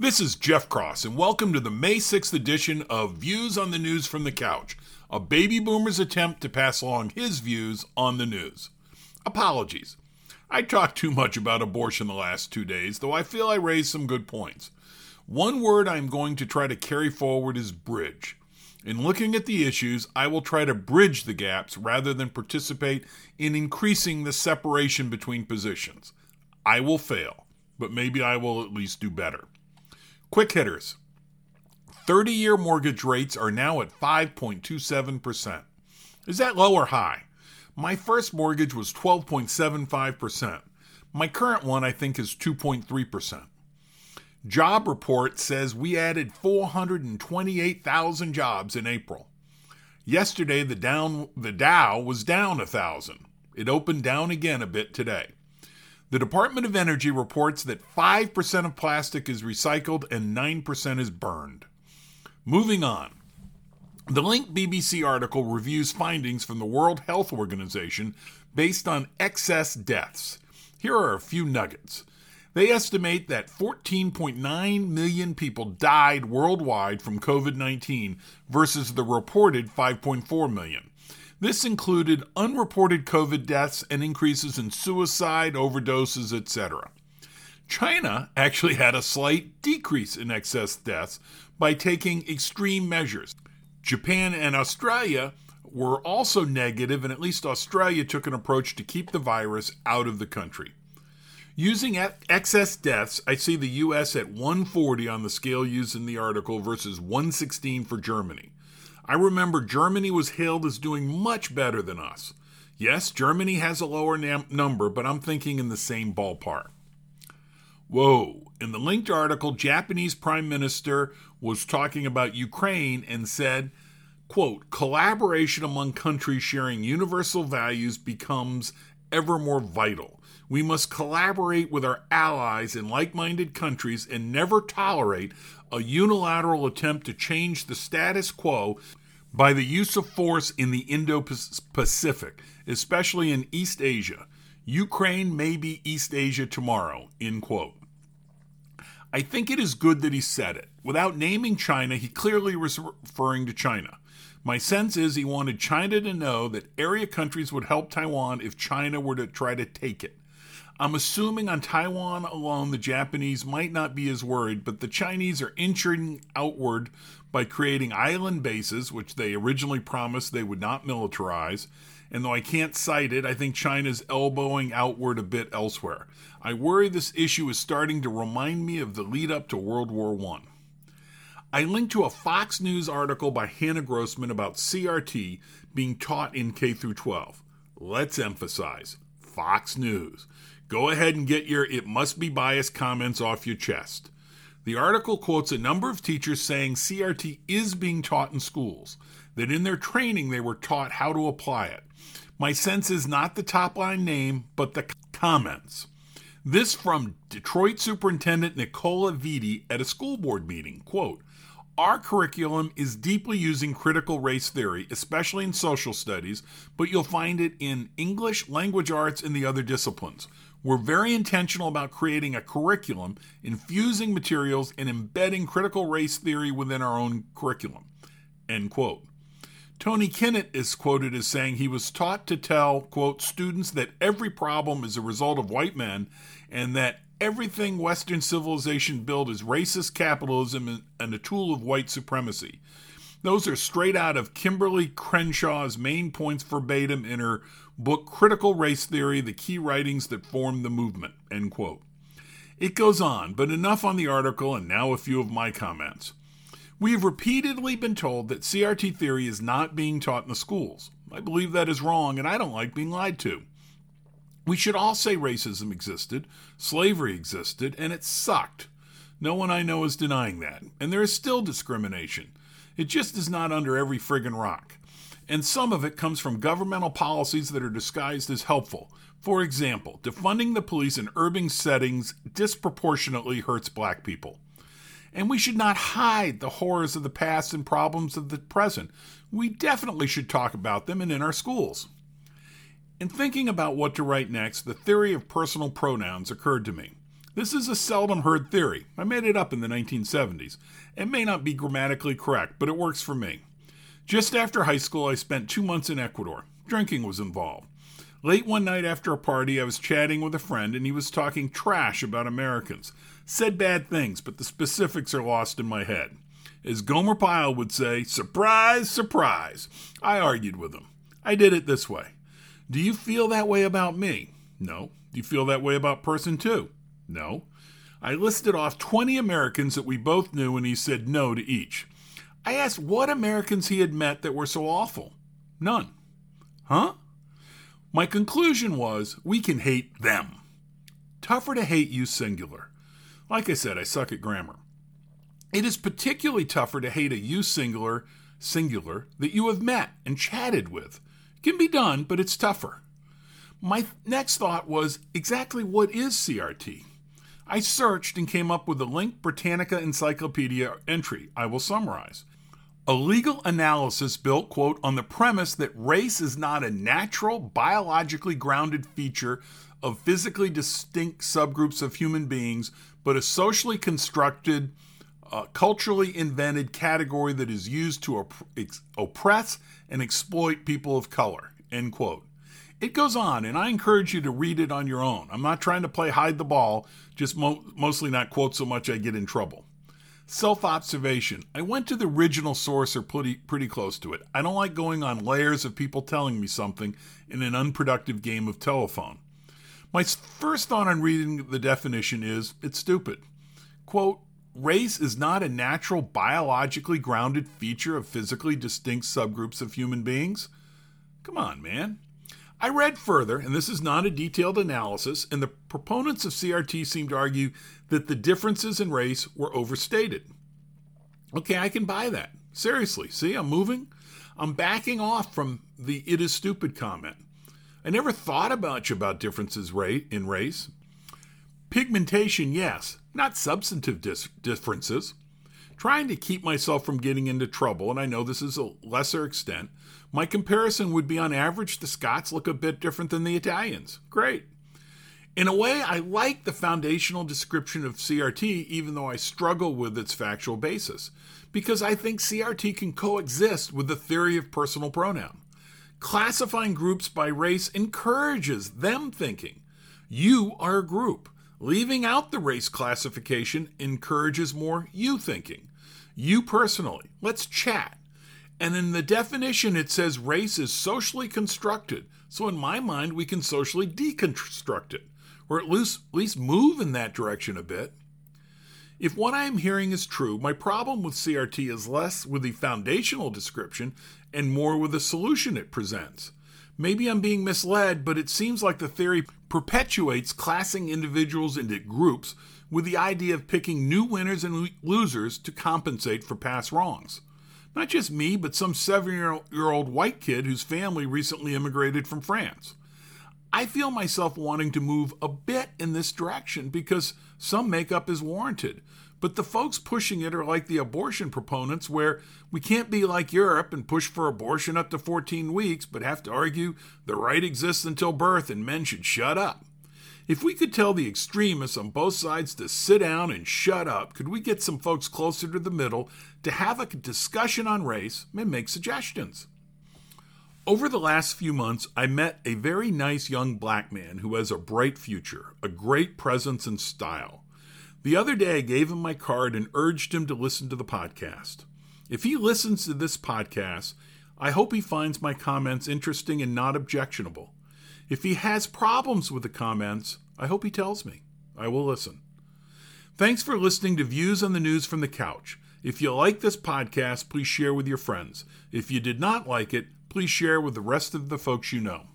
This is Jeff Cross, and welcome to the May 6th edition of Views on the News from the Couch, a baby boomer's attempt to pass along his views on the news. Apologies. I talked too much about abortion the last two days, though I feel I raised some good points. One word I'm going to try to carry forward is bridge. In looking at the issues, I will try to bridge the gaps rather than participate in increasing the separation between positions. I will fail, but maybe I will at least do better. Quick hitters 30 year mortgage rates are now at 5.27%. Is that low or high? My first mortgage was 12.75%. My current one, I think, is 2.3%. Job report says we added 428,000 jobs in April. Yesterday, the down the Dow was down a thousand. It opened down again a bit today. The Department of Energy reports that 5% of plastic is recycled and 9% is burned. Moving on. The Link BBC article reviews findings from the World Health Organization based on excess deaths. Here are a few nuggets. They estimate that 14.9 million people died worldwide from COVID 19 versus the reported 5.4 million. This included unreported COVID deaths and increases in suicide, overdoses, etc. China actually had a slight decrease in excess deaths by taking extreme measures. Japan and Australia were also negative, and at least Australia took an approach to keep the virus out of the country. Using excess deaths, I see the US at 140 on the scale used in the article versus 116 for Germany. I remember Germany was hailed as doing much better than us. Yes, Germany has a lower nam- number, but I'm thinking in the same ballpark. Whoa. In the linked article, Japanese Prime Minister was talking about Ukraine and said, quote, collaboration among countries sharing universal values becomes ever more vital. We must collaborate with our allies in like minded countries and never tolerate a unilateral attempt to change the status quo by the use of force in the Indo Pacific, especially in East Asia. Ukraine may be East Asia tomorrow. End quote. I think it is good that he said it. Without naming China, he clearly was referring to China. My sense is he wanted China to know that area countries would help Taiwan if China were to try to take it. I'm assuming on Taiwan alone, the Japanese might not be as worried, but the Chinese are inching outward by creating island bases, which they originally promised they would not militarize. And though I can't cite it, I think China's elbowing outward a bit elsewhere. I worry this issue is starting to remind me of the lead up to World War I. I linked to a Fox News article by Hannah Grossman about CRT being taught in K through 12. Let's emphasize Fox News. Go ahead and get your it must be biased comments off your chest. The article quotes a number of teachers saying CRT is being taught in schools, that in their training they were taught how to apply it. My sense is not the top line name, but the comments. This from Detroit Superintendent Nikolai Vitti at a school board meeting. Quote, our curriculum is deeply using critical race theory, especially in social studies, but you'll find it in English, language arts, and the other disciplines. We're very intentional about creating a curriculum, infusing materials, and embedding critical race theory within our own curriculum. End quote. Tony Kinnett is quoted as saying he was taught to tell, quote, students that every problem is a result of white men and that everything Western civilization built is racist capitalism and a tool of white supremacy. Those are straight out of Kimberlé Crenshaw's main points verbatim in her book Critical Race Theory, the key writings that formed the movement. End quote. It goes on, but enough on the article and now a few of my comments. We have repeatedly been told that CRT theory is not being taught in the schools. I believe that is wrong, and I don't like being lied to. We should all say racism existed, slavery existed, and it sucked. No one I know is denying that. And there is still discrimination. It just is not under every friggin' rock and some of it comes from governmental policies that are disguised as helpful. For example, defunding the police in urban settings disproportionately hurts black people. And we should not hide the horrors of the past and problems of the present. We definitely should talk about them and in our schools. In thinking about what to write next, the theory of personal pronouns occurred to me. This is a seldom heard theory. I made it up in the 1970s. It may not be grammatically correct, but it works for me. Just after high school, I spent two months in Ecuador. Drinking was involved. Late one night after a party, I was chatting with a friend and he was talking trash about Americans. Said bad things, but the specifics are lost in my head. As Gomer Pyle would say, surprise, surprise. I argued with him. I did it this way Do you feel that way about me? No. Do you feel that way about person two? No. I listed off 20 Americans that we both knew, and he said no to each. I asked what Americans he had met that were so awful. None. Huh? My conclusion was we can hate them. Tougher to hate you singular. Like I said, I suck at grammar. It is particularly tougher to hate a you singular singular that you have met and chatted with. It can be done, but it's tougher. My next thought was exactly what is CRT? I searched and came up with a Link Britannica Encyclopedia entry I will summarize. A legal analysis built, quote, on the premise that race is not a natural, biologically grounded feature of physically distinct subgroups of human beings, but a socially constructed, uh, culturally invented category that is used to op- ex- oppress and exploit people of color, end quote. It goes on, and I encourage you to read it on your own. I'm not trying to play hide the ball, just mo- mostly not quote so much I get in trouble. Self observation. I went to the original source or pretty, pretty close to it. I don't like going on layers of people telling me something in an unproductive game of telephone. My first thought on reading the definition is it's stupid. Quote, race is not a natural, biologically grounded feature of physically distinct subgroups of human beings. Come on, man. I read further, and this is not a detailed analysis, and the proponents of CRT seem to argue that the differences in race were overstated. Okay, I can buy that. Seriously, see, I'm moving. I'm backing off from the it is stupid comment. I never thought much about differences in race. Pigmentation, yes, not substantive dis- differences. Trying to keep myself from getting into trouble, and I know this is a lesser extent, my comparison would be on average, the Scots look a bit different than the Italians. Great. In a way, I like the foundational description of CRT, even though I struggle with its factual basis, because I think CRT can coexist with the theory of personal pronoun. Classifying groups by race encourages them thinking. You are a group. Leaving out the race classification encourages more you thinking. You personally. Let's chat. And in the definition, it says race is socially constructed. So, in my mind, we can socially deconstruct it, or at least, at least move in that direction a bit. If what I am hearing is true, my problem with CRT is less with the foundational description and more with the solution it presents. Maybe I'm being misled, but it seems like the theory perpetuates classing individuals into groups with the idea of picking new winners and losers to compensate for past wrongs. Not just me, but some seven year old white kid whose family recently immigrated from France. I feel myself wanting to move a bit in this direction because some makeup is warranted. But the folks pushing it are like the abortion proponents, where we can't be like Europe and push for abortion up to 14 weeks, but have to argue the right exists until birth and men should shut up. If we could tell the extremists on both sides to sit down and shut up, could we get some folks closer to the middle to have a discussion on race and make suggestions? Over the last few months, I met a very nice young black man who has a bright future, a great presence and style. The other day, I gave him my card and urged him to listen to the podcast. If he listens to this podcast, I hope he finds my comments interesting and not objectionable. If he has problems with the comments, I hope he tells me. I will listen. Thanks for listening to Views on the News from the Couch. If you like this podcast, please share with your friends. If you did not like it, please share with the rest of the folks you know.